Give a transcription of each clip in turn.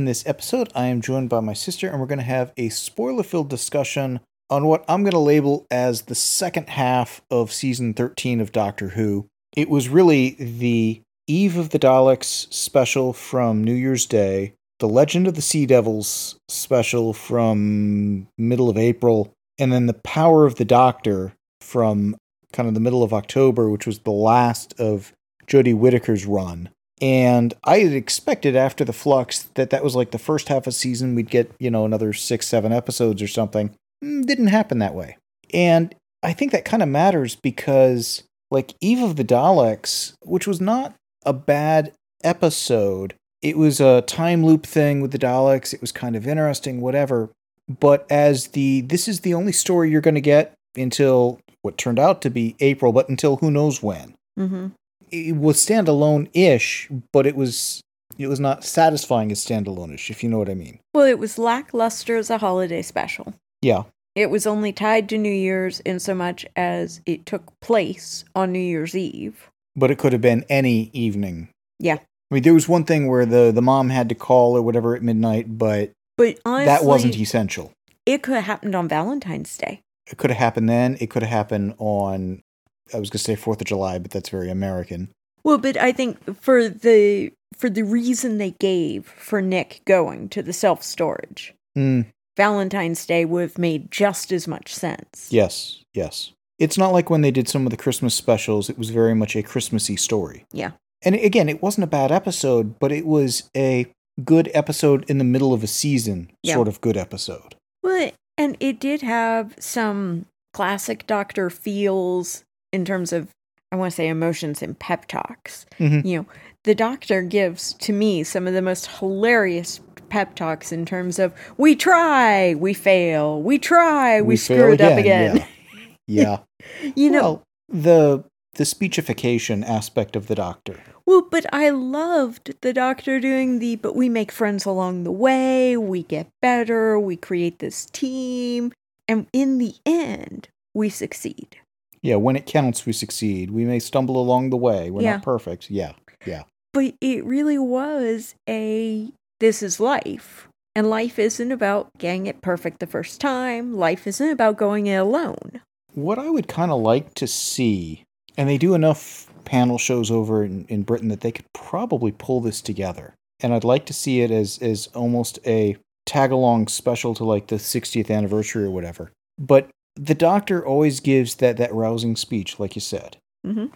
In this episode, I am joined by my sister, and we're going to have a spoiler filled discussion on what I'm going to label as the second half of season 13 of Doctor Who. It was really the Eve of the Daleks special from New Year's Day, the Legend of the Sea Devils special from middle of April, and then the Power of the Doctor from kind of the middle of October, which was the last of Jodie Whittaker's run. And I had expected after the flux that that was like the first half of season we'd get, you know, another six, seven episodes or something. Mm, didn't happen that way. And I think that kind of matters because, like, Eve of the Daleks, which was not a bad episode, it was a time loop thing with the Daleks. It was kind of interesting, whatever. But as the, this is the only story you're going to get until what turned out to be April, but until who knows when. Mm-hmm. It was standalone ish, but it was. It was not satisfying as standalone ish, if you know what I mean. Well, it was lackluster as a holiday special. Yeah. It was only tied to New Year's in so much as it took place on New Year's Eve. But it could have been any evening. Yeah. I mean, there was one thing where the, the mom had to call or whatever at midnight, but But honestly, that wasn't essential. it could have happened on Valentine's Day. It could have happened then. It could have happened on, I was going to say 4th of July, but that's very American. Well, but I think for the for the reason they gave for Nick going to the self storage, Mm, Valentine's Day would have made just as much sense. yes, yes. It's not like when they did some of the Christmas specials, it was very much a Christmassy story. Yeah. And again, it wasn't a bad episode, but it was a good episode in the middle of a season, Yeah. sort of good episode. Well, and it did have some classic Doctor feels in terms of, I want to say, emotions and pep talks. Mhm. You know, the Doctor gives to me some of the most hilarious pep talks in terms of, we try, we fail, we try, we, fail screw it up again. Yeah. yeah. you know, well, the the speechification aspect of the doctor. Well, but I loved the doctor doing the, but we make friends along the way, we get better, we create this team, and in the end, we succeed. Yeah, when it counts, we succeed. We may stumble along the way. We're Yeah. not perfect. Yeah, yeah. But it really was a, this is life. And life isn't about getting it perfect the first time, life isn't about going it alone. What I would kind of like to see, and they do enough panel shows over in, in Britain that they could probably pull this together. And I'd like to see it as as almost a tag along special to like the 60th anniversary or whatever. But the doctor always gives that that rousing speech, like you said. Mhm.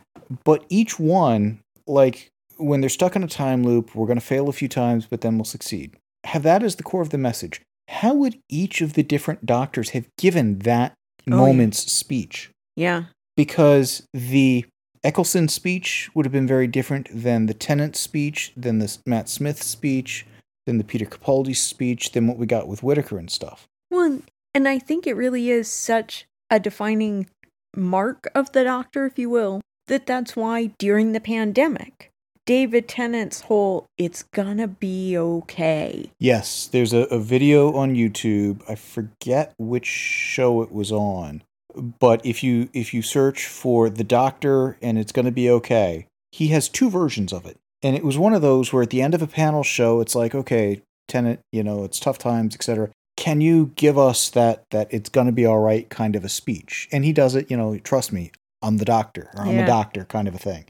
But each one, like when they're stuck in a time loop, we're going to fail a few times, but then we'll succeed. Have that as the core of the message. How would each of the different doctors have given that yeah. moment's speech? Yeah. Because the Eccleston speech would have been very different than the Tennant speech, than the Matt Smith speech, than the Peter Capaldi speech, than what we got with Whittaker and stuff. Well, and I think it really is such a defining mark of the doctor, if you will, that that's why during the pandemic, David Tennant's whole "it's gonna be okay." Yes, there's a, a video on YouTube. I forget which show it was on, but if you if you search for the Doctor and it's to be okay, he has two versions of it. And it was one of those where at the end of a panel show, it's like, okay, Tennant, you know, it's tough times, etc. Can you give us that that it's going to be all right kind of a speech? And he does it, you know, trust me, I'm the doctor, or I'm Yeah. a doctor kind of a thing.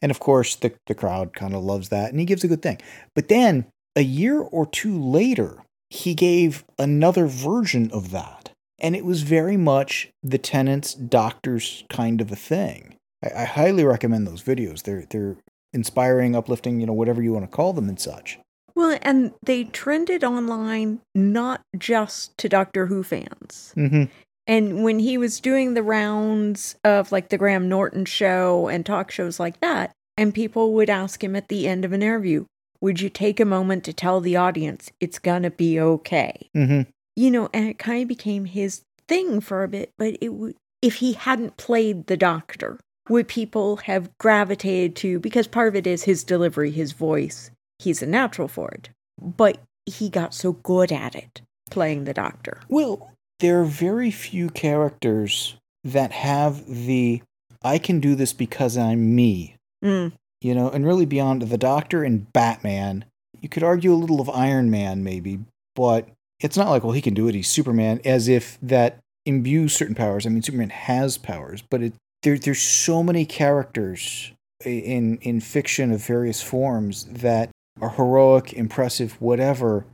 And of course, the, the crowd kind of loves that, and he gives a good thing. But then a year or two later, he gave another version of that. And it was very much the Tennant's doctor's kind of a thing. I, I highly recommend those videos. They're they're inspiring, uplifting, you know, whatever you want to call them and such. Well, and they trended online not just to Doctor Who fans. Mm-hmm. And when he was doing the rounds of like the Graham Norton show and talk shows like that, and people would ask him at the end of an interview, would you take a moment to tell the audience it's gonna be okay? hmm You know, and it kind of became his thing for a bit, but it would if he hadn't played the doctor, would people have gravitated to because part of it is his delivery, his voice. He's a natural for it. But he got so good at it playing the doctor. Well, there are very few characters that have the I can do this because I'm me. Mm, You know, and really beyond the Doctor and Batman, you could argue a little of Iron Man maybe, but it's not like, well, he can do it, he's Superman, as if that imbues certain powers. I mean, Superman has powers, but it, there, there's so many characters in in fiction of various forms that are heroic, impressive, whatever,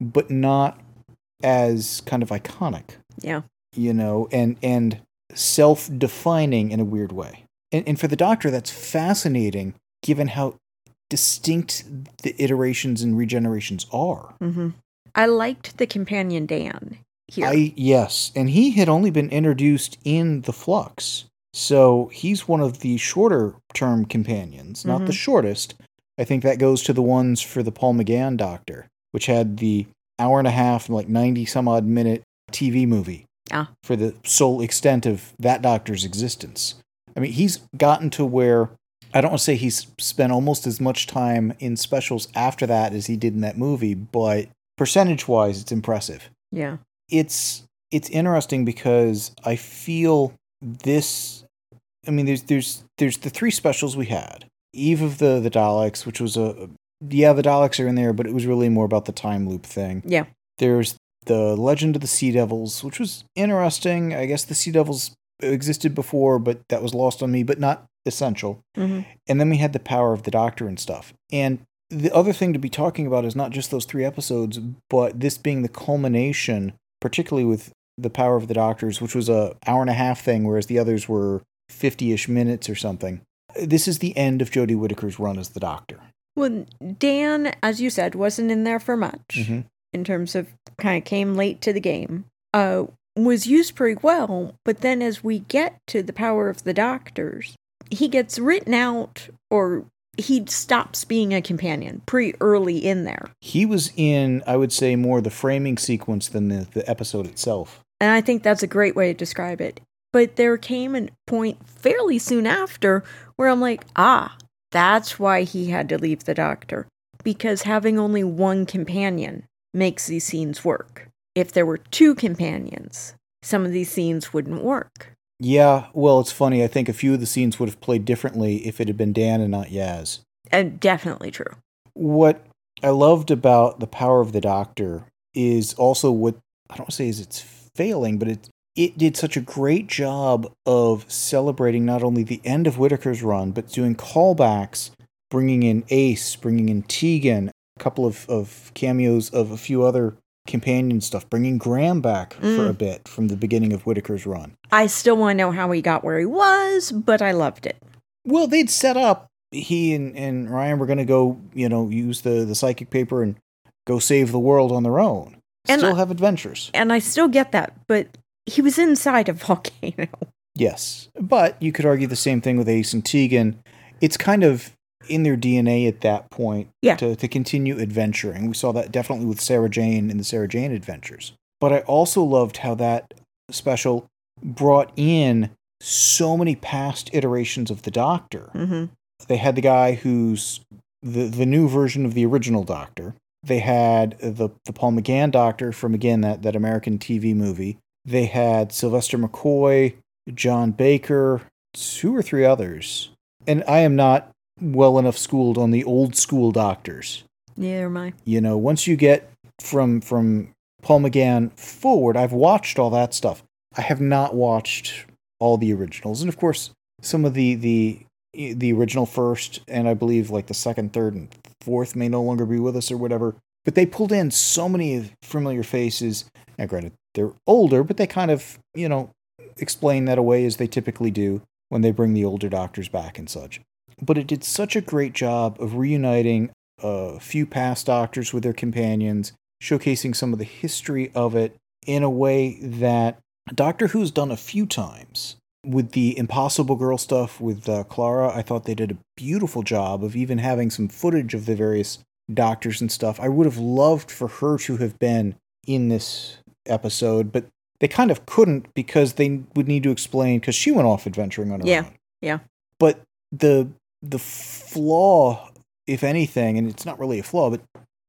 but not as kind of iconic yeah. you know, and and self-defining in a weird way. And and for the Doctor, that's fascinating, given how distinct the iterations and regenerations are. hmm I liked the companion Dan here. I yes, and he had only been introduced in the Flux, so he's one of the shorter term companions, not the shortest. I think that goes to the ones for the Paul McGann Doctor, which had the hour and a half, like ninety some odd minute TV movie Ah. for the sole extent of that Doctor's existence. I mean, he's gotten to where I don't want to say he's spent almost as much time in specials after that as he did in that movie, but percentage wise, it's impressive yeah. it's it's interesting because I feel this. I mean, there's there's there's the three specials we had. Eve of the the Daleks, which was a yeah, the Daleks are in there, but it was really more about the time loop thing. Yeah. There's the Legend of the Sea Devils, which was interesting. I guess the Sea Devils existed before, but that was lost on me, but not essential. hmm And then we had the power of the Doctor and stuff. And the other thing to be talking about is not just those three episodes, but this being the culmination, particularly with the power of the Doctors, which was a hour and a half thing, whereas the others were fifty-ish minutes or something. This is the end of Jodie Whittaker's run as the Doctor. Well, Dan, as you said, wasn't in there for much Mhm. in terms of kind of came late to the game. Uh, was used pretty well, but then as we get to the power of the doctors, he gets written out or he stops being a companion pretty early in there. He was in, I would say, more the framing sequence than the, the episode itself. And I think that's a great way to describe it. But there came a point fairly soon after where I'm like, ah, that's why he had to leave the doctor. Because having only one companion makes these scenes work. If there were two companions, some of these scenes wouldn't work. Yeah, well, it's funny. I think a few of the scenes would have played differently if it had been Dan and not Yaz. And definitely true. what I loved about the power of the Doctor is also what I don't say is it's failing, but it it did such a great job of celebrating not only the end of Whittaker's run, but doing callbacks, bringing in Ace, bringing in Tegan, a couple of, of cameos of a few other companion stuff, bringing Graham back for Mm. a bit from the beginning of Whittaker's run. I still want to know how he got where he was, but I loved it. Well, they'd set up he and, and Ryan were going to go, you know, use the, the psychic paper and go save the world on their own. And Still have adventures. And I still get that, but he was inside a volcano. Yes. But you could argue the same thing with Ace and Tegan. It's kind of in their DNA at that point Yeah. to, to continue adventuring. We saw that definitely with Sarah Jane in the Sarah Jane adventures. But I also loved how that special brought in so many past iterations of the Doctor. hmm they had the guy who's the the new version of the original Doctor. They had the the Paul McGann Doctor from again that that American TV movie. They had Sylvester McCoy, John Baker, two or three others. And I am not well enough schooled on the old school doctors. Neither am I. You know, once you get from from Paul McGann forward, I've watched all that stuff. I have not watched all the originals, and of course, some of the the the original first, and I believe like the second, third, and fourth may no longer be with us or whatever. But they pulled in so many familiar faces. Now, granted, they're older, but they kind of you know explain that away as they typically do when they bring the older doctors back and such. But it did such a great job of reuniting a few past doctors with their companions, showcasing some of the history of it in a way that Doctor Who's done a few times. With the Impossible Girl stuff with uh, Clara, I thought they did a beautiful job of even having some footage of the various doctors and stuff. I would have loved for her to have been in this episode, but they kind of couldn't because they would need to explain because she went off adventuring on her Yeah, own. yeah. But the the flaw, if anything, and it's not really a flaw, but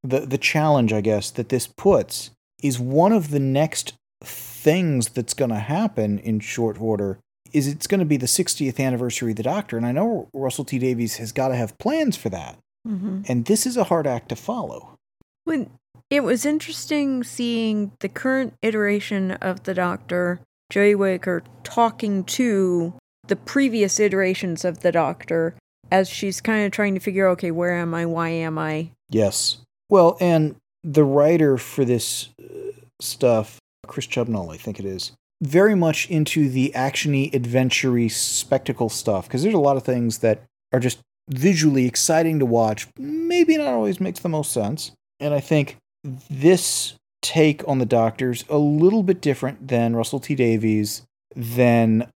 the the challenge, I guess, that this puts is one of the next things that's going to happen in short order is it's going to be the 60th anniversary of the Doctor, and I know Russell T Davies has got to have plans for that, Mm-hmm. and this is a hard act to follow. When it was interesting seeing the current iteration of the Doctor, Jodie Whittaker, talking to the previous iterations of the Doctor as she's kind of trying to figure, okay, where am I? Why am I? Yes. Well, and the writer for this uh, stuff, Chris Chibnall, I think it is, very much into the actiony, adventure spectacle stuff because there's a lot of things that are just visually exciting to watch. Maybe not always makes the most sense. And I think this take on the Doctor's a little bit different than Russell T Davies, than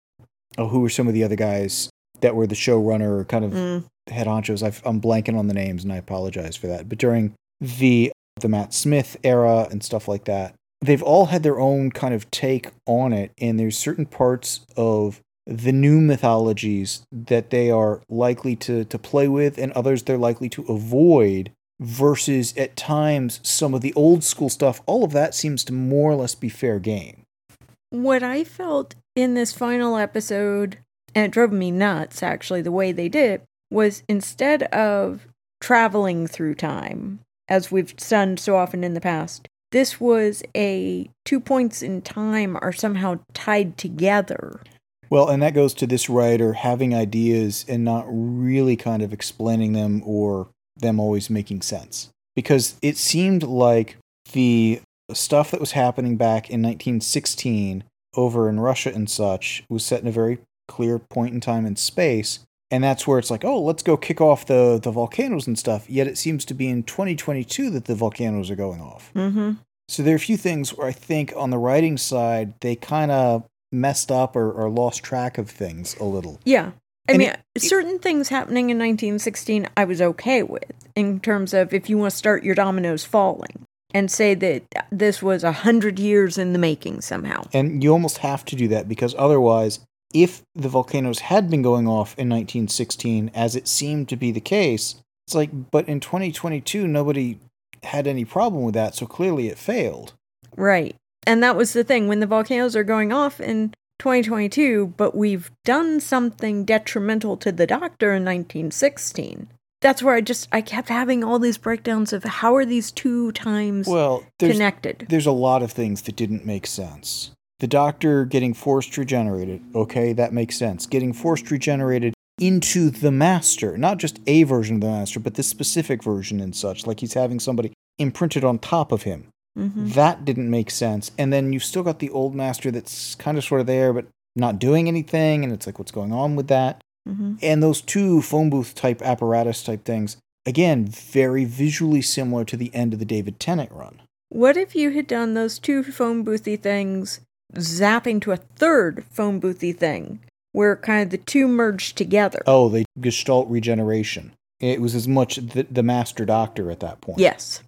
oh, who were some of the other guys that were the showrunner, kind of Mm, head honchos. I've, I'm blanking on the names, and I apologize for that. But during the the Matt Smith era and stuff like that, they've all had their own kind of take on it, and there's certain parts of the new mythologies that they are likely to to play with, and others they're likely to avoid. Versus at times some of the old school stuff, all of that seems to more or less be fair game. what I felt in this final episode, and it drove me nuts actually, the way they did it, was instead of traveling through time, as we've done so often in the past, this was a two points in time are somehow tied together. Well, and that goes to this writer having ideas and not really kind of explaining them or them always making sense. Because it seemed like the stuff that was happening back in 1916 over in Russia and such was set in a very clear point in time and space. And that's where it's like, oh, let's go kick off the, the volcanoes and stuff. Yet it seems to be in 2022 that the volcanoes are going off. Mm-hmm. So there are a few things where I think on the writing side, they kind of messed up or, or lost track of things a little. Yeah. I And mean, it- certain things happening in 1916 I was okay with in terms of if you want to start your dominoes falling and say that this was a hundred years in the making somehow. And you almost have to do that because otherwise, if the volcanoes had been going off in 1916, as it seemed to be the case, it's like, but in 2022, nobody had any problem with that, so clearly it failed. Right. And that was the thing when the volcanoes are going off in 2022, but we've done something detrimental to the doctor in 1916. That's where I just I kept having all these breakdowns of how are these two times Well, there's, connected. there's a lot of things that didn't make sense. The doctor getting forced regenerated, okay, that makes sense. Getting forced regenerated into the master, not just a version of the master, but this specific version and such, like he's having somebody imprinted on top of him. Hmm That didn't make sense. And then you've still got the old master that's kind of sort of there, but not doing anything. And it's like, what's going on with that? hmm And those two phone booth type apparatus type things, again, very visually similar to the end of the David Tennant run. What if you had done those two phone boothy things, zapping to a third phone boothy thing, where kind of the two merged together? Oh, the Gestalt regeneration. It was as much the, the master doctor at that point. Yes.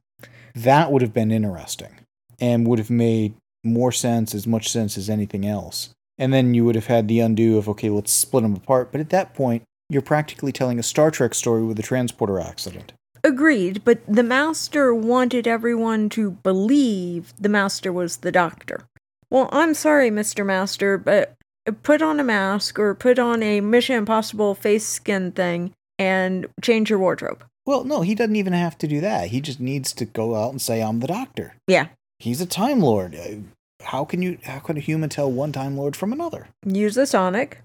That would have been interesting and would have made more sense, as much sense as anything else. And then you would have had the undo of, okay, let's split them apart. But at that point, you're practically telling a Star Trek story with a transporter accident. Agreed, but the master wanted everyone to believe the master was the doctor. Well, I'm sorry, Mr. Master, but put on a mask or put on a Mission Impossible face skin thing and change your wardrobe. Well, no, he doesn't even have to do that. He just needs to go out and say, I'm the doctor. Yeah. He's a Time Lord. Uh, How can you? How can a human tell one Time Lord from another? Use the Sonic.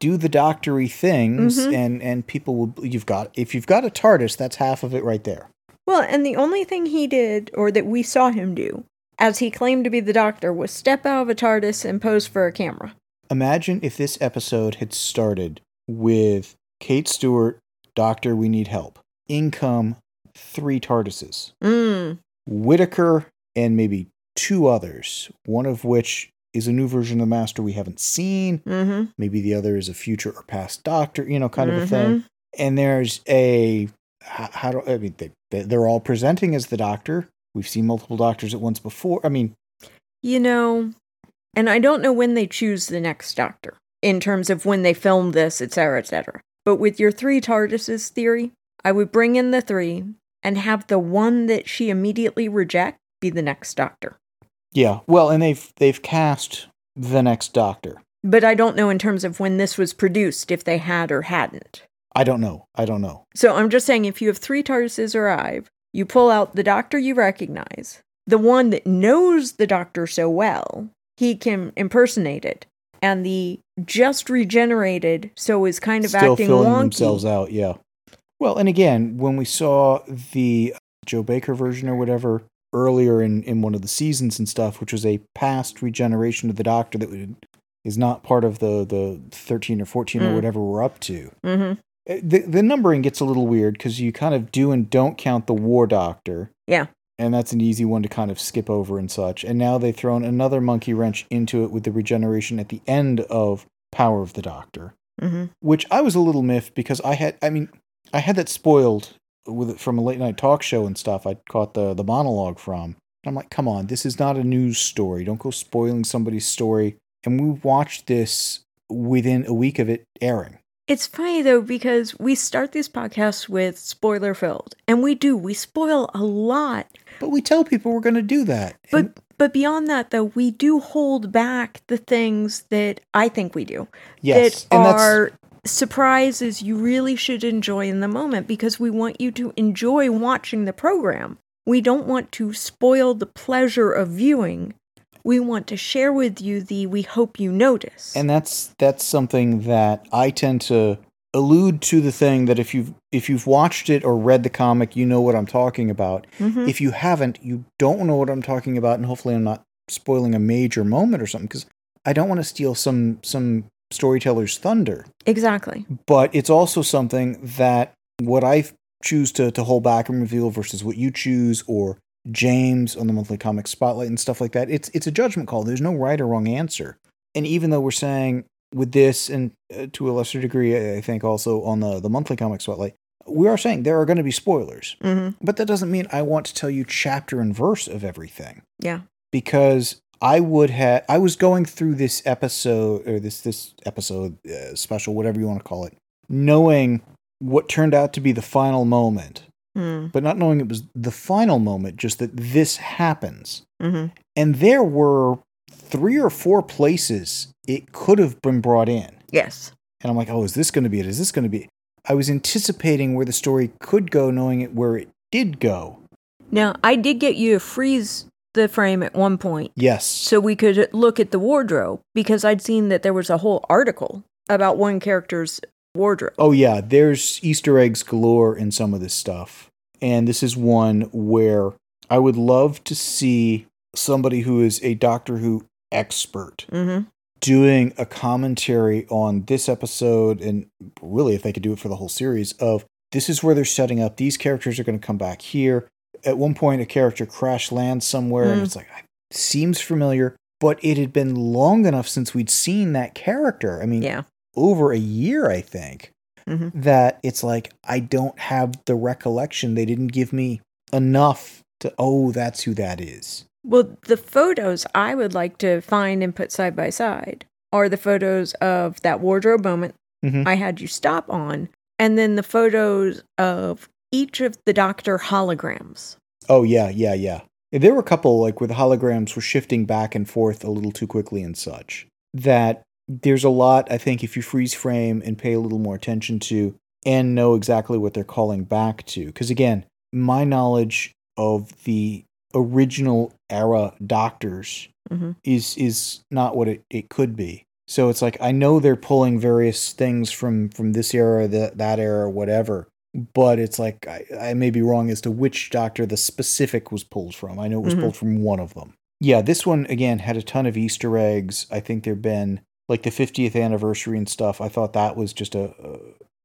do the doctory things Mhm. and and people will you've got if you've got a TARDIS that's half of it right there. Well, and the only thing he did, or that we saw him do, as he claimed to be the doctor, was step out of a TARDIS and pose for a camera. Imagine if this episode had started with Kate Stewart, Doctor, we need help. Income three TARDISes. Mm. Whittaker and maybe two others, one of which is a new version of the Master we haven't seen. Mm-hmm. Maybe the other is a future or past Doctor, you know, kind of a Mhm. thing. And there's a how, how do I mean they they- they're all presenting as the Doctor. We've seen multiple Doctors at once before. I mean, You know, and I don't know when they choose the next Doctor in terms of when they film this, et cetera, et cetera. But with your three TARDISes theory, I would bring in the three and have the one that she immediately reject be the next Doctor. yeah. Well, and they've they've cast the next Doctor. But I don't know in terms of when this was produced if they had or hadn't. I don't know. I don't know. So I'm just saying if you have three TARDISes arrive, you pull out the doctor you recognize, the one that knows the doctor so well, he can impersonate it, and the just regenerated, so is kind of Still acting filling wonky. themselves out. Yeah. Well, and again, when we saw the Joe Baker version or whatever earlier in in one of the seasons and stuff, which was a past regeneration of the Doctor that would, is not part of the the thirteen or fourteen or Mm. whatever we're up to. hmm Uh, the the numbering gets a little weird because you kind of do and don't count the War Doctor. Yeah. And that's an easy one to kind of skip over and such. And now they've thrown another monkey wrench into it with the regeneration at the end of Power of the Doctor, hmm which I was a little miffed because I had, I mean, I had that spoiled with it from a late night talk show and stuff. I caught the the monologue from. I'm like, come on, this is not a news story. Don't go spoiling somebody's story. And we watched this within a week of it airing. It's funny though because we start these podcasts with spoiler filled, and we do. We spoil a lot, But we tell people we're going to do that. but And- but beyond that though, we do hold back the things that I think we do. yes, that and that's are surprises you really should enjoy in the moment because we want you to enjoy watching the program. We don't want to spoil the pleasure of viewing. We want to share with you the we hope you notice. and that's that's something that I tend to allude to the thing that if you've if you've watched it or read the comic, you know what I'm talking about. Mhm. If you haven't, you don't know what I'm talking about, and hopefully I'm not spoiling a major moment or something because I don't want to steal some some storyteller's thunder. exactly. But it's also something that what I choose to to hold back and reveal versus what you choose or James on the monthly comic spotlight and stuff like that. It's it's a judgment call. There's no right or wrong answer. And even though we're saying with this and uh, to a lesser degree I think also on the the monthly comic spotlight, we are saying there are going to be spoilers. hmm But that doesn't mean I want to tell you chapter and verse of everything Yeah. because I would have I was going through this episode or this this episode uh, special whatever you want to call it knowing what turned out to be the final moment Mm-hmm. but not knowing it was the final moment just that this happens hmm and there were three or four places it could have been brought in Yes. and I'm like oh is this going to be it is this going to be it? I was anticipating where the story could go knowing it where it did go Now I did get you to freeze the frame at one point yes so we could look at the wardrobe because I'd seen that there was a whole article about one character's wardrobe. Oh yeah, there's Easter eggs galore in some of this stuff. And this is one where I would love to see somebody who is a Doctor Who expert hmm doing a commentary on this episode and really if they could do it for the whole series of this is where they're setting up these characters are going to come back here. At one point a character crash lands somewhere and Mm. it's like seems familiar, but it had been long enough since we'd seen that character. I mean, Yeah. over a year, I think, Mhm. that it's like I don't have the recollection. They didn't give me enough to, oh, that's who that is. Well, the photos I would like to find and put side by side are the photos of that wardrobe moment Mhm. I had you stop on, and then the photos of each of the doctor holograms. Oh, yeah, yeah, yeah. There were a couple, like, where the holograms were shifting back and forth a little too quickly and such. That there's a lot, I think, if you freeze frame and pay a little more attention to and know exactly what they're calling back to. Because, again, my knowledge of the original era doctors Mhm. is is not what it, it could be. So it's like I know they're pulling various things from from this era, that that era, whatever. But it's like I, I may be wrong as to which doctor the specific was pulled from. I know it was Mhm. pulled from one of them. Yeah, this one again had a ton of Easter eggs. I think there've been like the 50th anniversary and stuff. I thought that was just a, a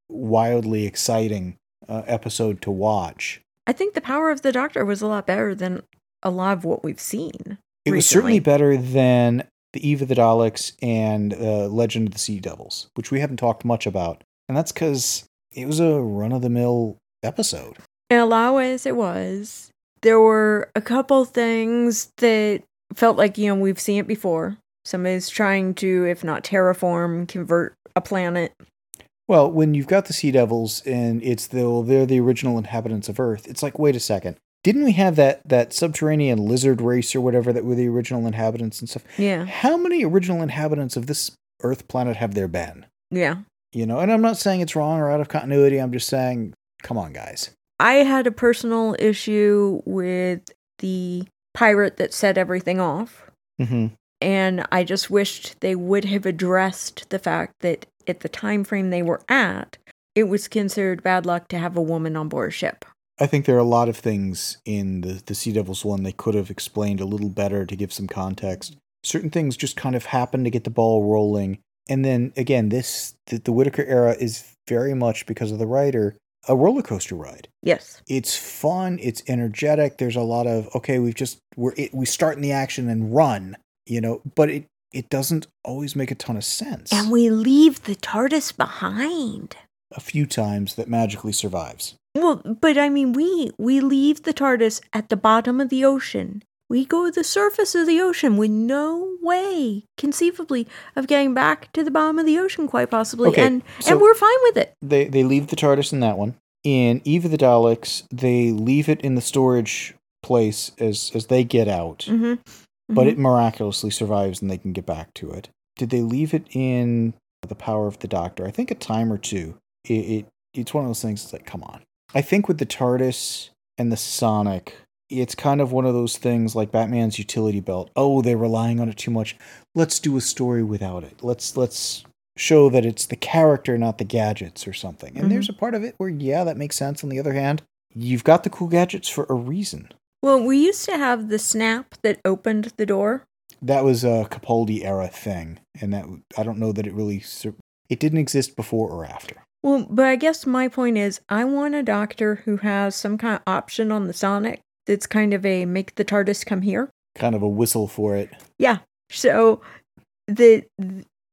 wildly exciting uh, episode to watch. I think the power of the doctor was a lot better than a lot of what we've seen. It was certainly better than the Eve of the Daleks and uh, Legend of the Sea Devils, which we haven't talked much about. And that's because it was a run of the mill episode. And a lot of ways it was. There were a couple things that felt like, you know, we've seen it before. Somebody's trying to, if not terraform, convert a planet. Well, when you've got the Sea Devils and it's the well, they're the original inhabitants of Earth, it's like, wait a second. Didn't we have that that subterranean lizard race or whatever that were the original inhabitants and stuff? Yeah. How many original inhabitants of this Earth planet have there been? Yeah. You know, and I'm not saying it's wrong or out of continuity. I'm just saying, come on, guys. I had a personal issue with the pirate that set everything off. Mm-hmm. and I just wished they would have addressed the fact that at the time frame they were at, it was considered bad luck to have a woman on board a ship. I think there are a lot of things in the, the Sea Devils one they could have explained a little better to give some context. Certain things just kind of happen to get the ball rolling. And then again, this the, the Whittaker era is very much because of the writer a roller coaster ride. Yes. It's fun, it's energetic. There's a lot of okay, we've just we're it, we start in the action and run, you know, but it it doesn't always make a ton of sense. And we leave the TARDIS behind. a few times that magically survives. Well, but I mean, we we leave the TARDIS at the bottom of the ocean. We go to the surface of the ocean with no way, conceivably, of getting back to the bottom of the ocean, quite possibly, Okay, and so- and we're fine with it. They they leave the TARDIS in that one. In Eve of the Daleks, they leave it in the storage place as as they get out, Mm-hmm. but it miraculously survives and they can get back to it. Did they leave it in the Power of the Doctor? I think a time or two. It, it it's one of those things. It's like, come on. I think with the TARDIS and the Sonic, it's kind of one of those things like Batman's utility belt. Oh, they're relying on it too much. Let's do a story without it. Let's let's show that it's the character, not the gadgets or something. And Mhm. there's a part of it where yeah, that makes sense. On the other hand, you've got the cool gadgets for a reason. Well, we used to have the snap that opened the door. That was a Capaldi era thing, and that I don't know that it really it didn't exist before or after. Well, but I guess my point is, I want a doctor who has some kind of option on the Sonic that's kind of a make the TARDIS come here. Kind of a whistle for it. Yeah. So the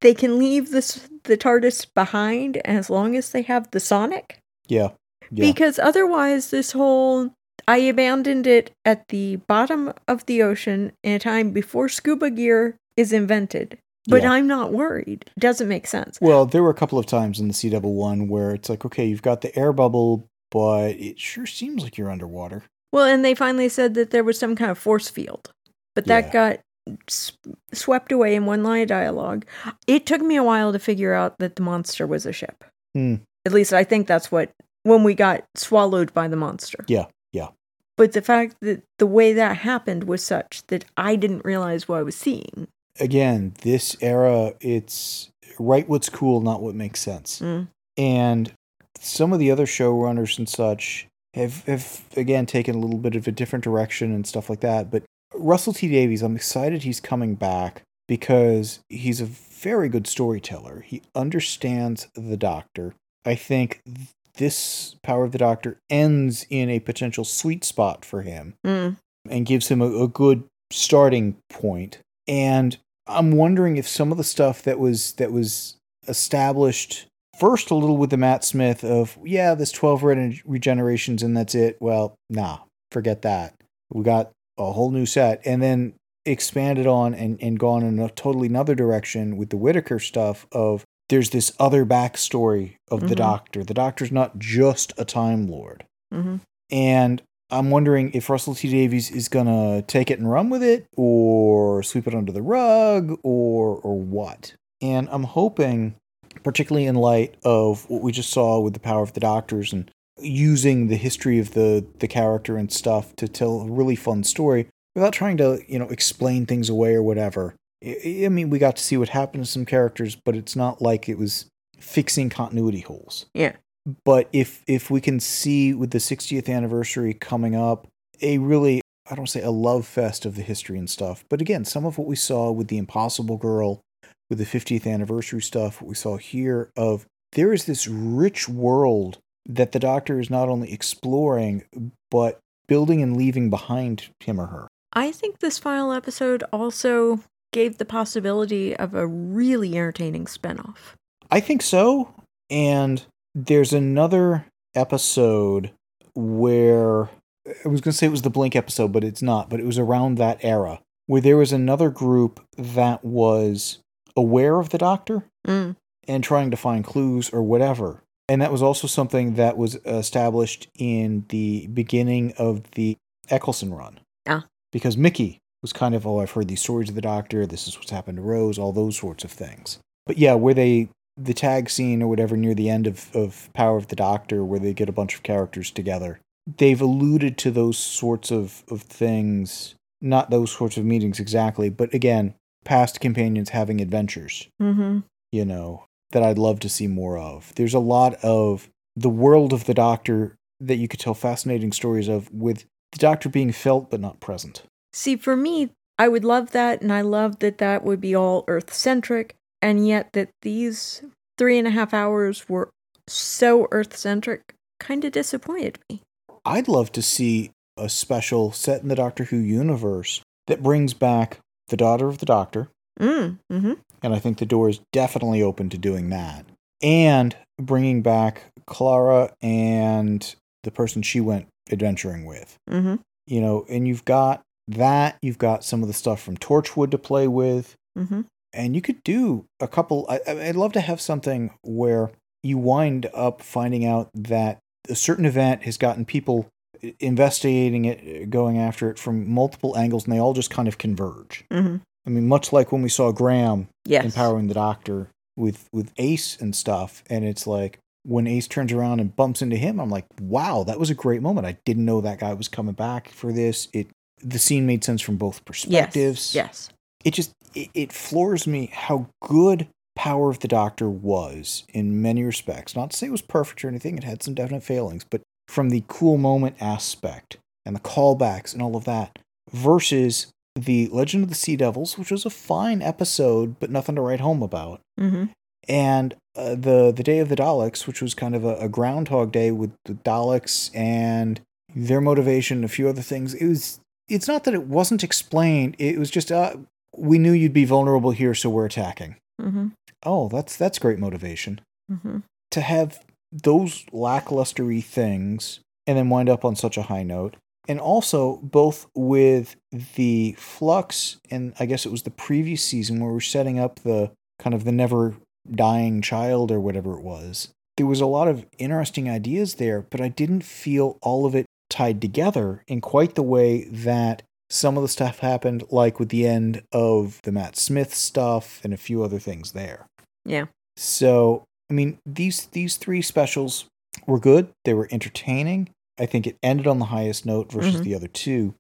they can leave this the TARDIS behind as long as they have the Sonic. Yeah, yeah. Because otherwise, this whole I abandoned it at the bottom of the ocean in a time before scuba gear is invented. But Yeah. I'm not worried. Doesn't make sense. Well, there were a couple of times in the Sea Devil one where it's like, okay, you've got the air bubble, but it sure seems like you're underwater. Well, and they finally said that there was some kind of force field, but that Yeah. got s- swept away in one line of dialogue. It took me a while to figure out that the monster was a ship. Hmm. At least I think that's what when we got swallowed by the monster. Yeah, yeah. But the fact that the way that happened was such that I didn't realize what I was seeing. Again, this era, it's write what's cool, not what makes sense. Mm. And some of the other showrunners and such have, have again taken a little bit of a different direction and stuff like that. But Russell T Davies, I'm excited he's coming back because he's a very good storyteller. He understands the Doctor. I think this Power of the Doctor ends in a potential sweet spot for him Mm. and gives him a, a good starting point. And I'm wondering if some of the stuff that was that was established first a little with the Matt Smith of yeah, this 12 regen- regenerations and that's it. Well, nah, forget that. We got a whole new set, and then expanded on and and gone in a totally another direction with the Whittaker stuff of there's this other backstory of the Mhm. Doctor. The Doctor's not just a Time Lord. hmm And I'm wondering if Russell T Davies is gonna take it and run with it, or sweep it under the rug, or or what. And I'm hoping, particularly in light of what we just saw with the power of the Doctors and using the history of the the character and stuff to tell a really fun story without trying to you know explain things away or whatever. I I mean, we got to see what happened to some characters, but it's not like it was fixing continuity holes Yeah. but if if we can see with the 60th anniversary coming up a really i don't say a love fest of the history and stuff but again some of what we saw with the impossible girl with the 50th anniversary stuff what we saw here of there is this rich world that the doctor is not only exploring but building and leaving behind him or her I think this final episode also gave the possibility of a really entertaining spinoff. I think so. And there's another episode where I was going to say it was the Blink episode, but it's not. But it was around that era where there was another group that was aware of the Doctor Mm. and trying to find clues or whatever. And that was also something that was established in the beginning of the Eccleston run. Ah. Because Mickey was kind of, oh, I've heard these stories of the Doctor. This is what's happened to Rose, all those sorts of things. But yeah, where they, the tag scene or whatever near the end of, of Power of the Doctor, where they get a bunch of characters together, they've alluded to those sorts of, of things, not those sorts of meetings exactly, but again, past companions having adventures Mm-hmm. you know, that I'd love to see more of. There's a lot of the world of the Doctor that you could tell fascinating stories of with the Doctor being felt but not present. See, for me, I would love that, and I love that that would be all Earth centric, and yet that these three and a half hours were so Earth centric kind of disappointed me. I'd love to see a special set in the Doctor Who universe that brings back the daughter of the Doctor, Mm. Mm-hmm. and I think the door is definitely open to doing that, and bringing back Clara and the person she went adventuring with. Mm-hmm. You know, and you've got that, you've got some of the stuff from Torchwood to play with. Mm-hmm. and you could do a couple I, I- i'd love to have something where you wind up finding out that a certain event has gotten people investigating it going after it from multiple angles and they all just kind of converge Mm-hmm. i mean much like when we saw graham Yes. empowering the doctor with with ace and stuff and it's like when ace turns around and bumps into him i'm like wow that was a great moment i didn't know that guy was coming back for this it the scene made sense from both perspectives Yes. Yes. it just it, it floors me how good power of the doctor was in many respects not to say it was perfect or anything it had some definite failings but from the cool moment aspect and the callbacks and all of that versus the legend of the sea devils which was a fine episode but nothing to write home about Mm-hmm. and uh, the the day of the daleks which was kind of a, a groundhog day with the daleks and their motivation a few other things it was it's not that it wasn't explained it was just uh, we knew you'd be vulnerable here so we're attacking Mm-hmm. oh that's that's great motivation Mm-hmm. to have those lacklustery things and then wind up on such a high note and also both with the flux and i guess it was the previous season where we're setting up the kind of the never dying child or whatever it was there was a lot of interesting ideas there but i didn't feel all of it tied together in quite the way that some of the stuff happened like with the end of the matt smith stuff and a few other things there Yeah. so, I mean, these these three specials were good. They were entertaining. I think it ended on the highest note versus Mhm. the other two.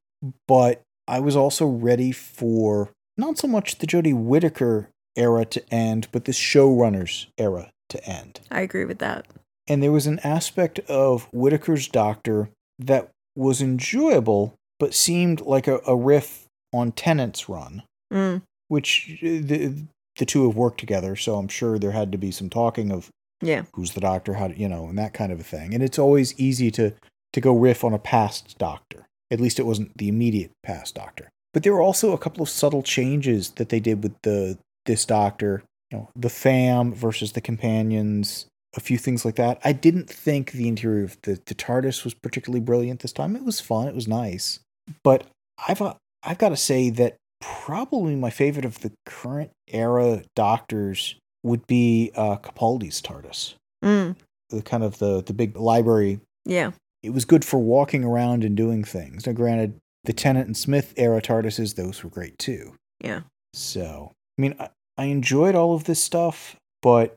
But I was also ready for not so much the Jodie Whittaker era to end, but the showrunners era to end. I agree with that. And there was an aspect of Whittaker's Doctor that was enjoyable, but seemed like a, a riff on Tennant's run Mm. which uh, the the two have worked together, so I'm sure there had to be some talking of Yeah. who's the doctor, how to, you know, and that kind of a thing. And it's always easy to to go riff on a past doctor. At least it wasn't the immediate past doctor. But there were also a couple of subtle changes that they did with the this doctor, you know, the fam versus the companions, a few things like that. I didn't think the interior of the, the TARDIS was particularly brilliant this time. It was fun, it was nice. But I've uh, I've got to say that probably my favorite of the current era doctors would be uh, Capaldi's TARDIS. Mm. The kind of the the big library. Yeah. It was good for walking around and doing things. Now, granted, the Tennant and Smith era TARDISes, those were great too. Yeah. So, I mean, I, I enjoyed all of this stuff, but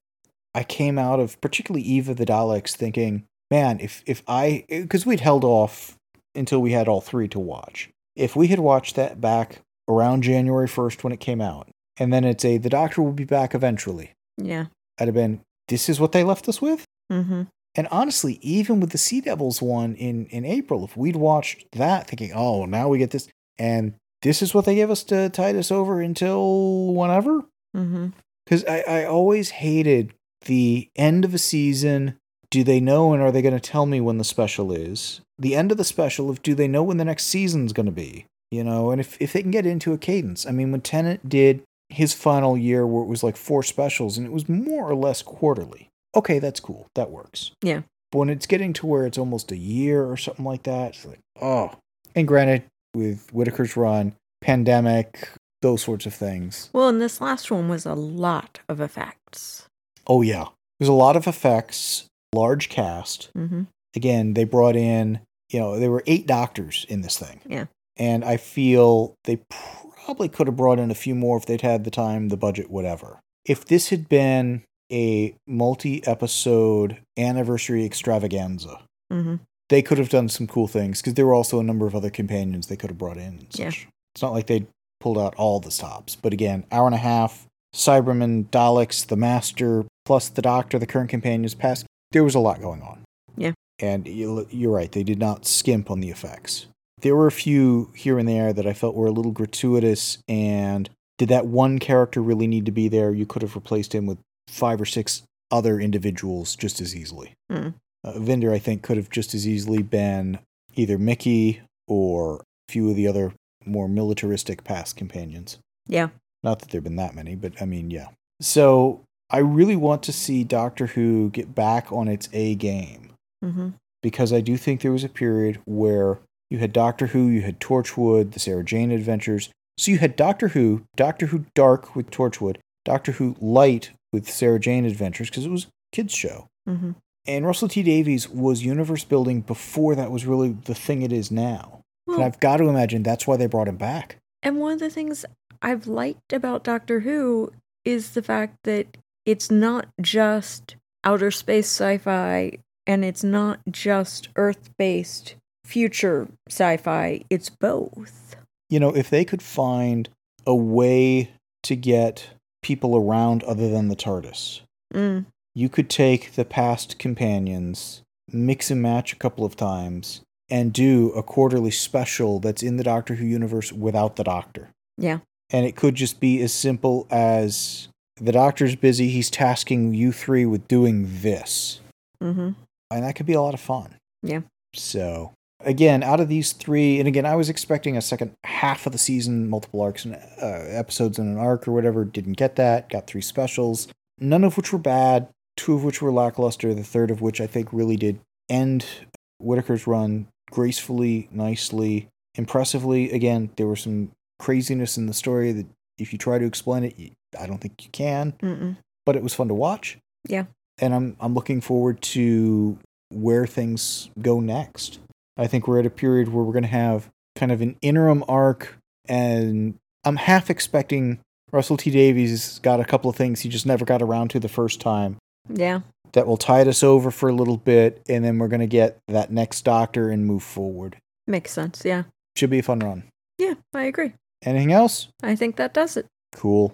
I came out of particularly Eve of the Daleks thinking, man, if if I because we'd held off until we had all three to watch. If we had watched that back around January first when it came out, and then it's a the Doctor will be back eventually, Yeah. I'd have been, this is what they left us with. Mm-hmm. And honestly, even with the Sea Devils one in in April, if we'd watched that, thinking, oh, now we get this, and this is what they gave us to tide us over until whenever, Mm-hmm. because I, I always hated the end of a season. Do they know and are they going to tell me when the special is? The end of the special of do they know when the next season's going to be? You know, and if, if they can get into a cadence. I mean, when Tennant did his final year where it was like four specials and it was more or less quarterly. Okay, that's cool. That works. Yeah. But when it's getting to where it's almost a year or something like that, it's like, oh. And granted, with Whittaker's run, pandemic, those sorts of things. Well, and this last one was a lot of effects. Oh, yeah. There's a lot of effects, large cast. Mm-hmm. Again, they brought in, you know, there were eight doctors in this thing. Yeah. And I feel they probably could have brought in a few more if they'd had the time, the budget, whatever. If this had been a multi episode anniversary extravaganza, Mm-hmm. they could have done some cool things because there were also a number of other companions they could have brought in. And Yeah. It's not like they pulled out all the stops, but again, hour and a half, Cybermen, Daleks, the Master, plus the Doctor, the current companions, past. There was a lot going on. Yeah. And you're right, they did not skimp on the effects. There were a few here and there that I felt were a little gratuitous, and did that one character really need to be there? You could have replaced him with five or six other individuals just as easily. Mm. Uh, Vinder, I think, could have just as easily been either Mickey or a few of the other more militaristic past companions. Yeah. Not that there have been that many, but I mean, yeah. So I really want to see Doctor Who get back on its A game Mm-hmm. because I do think there was a period where you had Doctor Who, you had Torchwood, the Sarah Jane Adventures. So you had Doctor Who, Doctor Who Dark with Torchwood, Doctor Who Light with Sarah Jane Adventures because it was a kids show. Mm-hmm. And Russell T Davies was universe building before that was really the thing it is now. Well, and I've got to imagine that's why they brought him back. And one of the things I've liked about Doctor Who is the fact that it's not just outer space sci fi and it's not just Earth based future sci fi, it's both. You know, if they could find a way to get people around other than the TARDIS, Mm, you could take the past companions, mix and match a couple of times, and do a quarterly special that's in the Doctor Who universe without the Doctor. yeah. And it could just be as simple as the Doctor's busy, he's tasking you three with doing this. Mm-hmm. And that could be a lot of fun. Yeah. So, again, out of these three, and again, I was expecting a second half of the season, multiple arcs and uh, episodes in an arc or whatever. Didn't get that. Got three specials, none of which were bad, two of which were lackluster, the third of which I think really did end Whittaker's run gracefully, nicely, impressively. Again, there was some craziness in the story that if you try to explain it, I don't think you can, Mm-mm. but it was fun to watch. Yeah. And I'm I'm looking forward to where things go next. I think we're at a period where we're going to have kind of an interim arc and I'm half expecting Russell T Davies got a couple of things he just never got around to the first time Yeah. that will tide us over for a little bit and then we're going to get that next doctor and move forward. Makes sense. Yeah. Should be a fun run. Yeah, I agree. Anything else? I think that does it. Cool.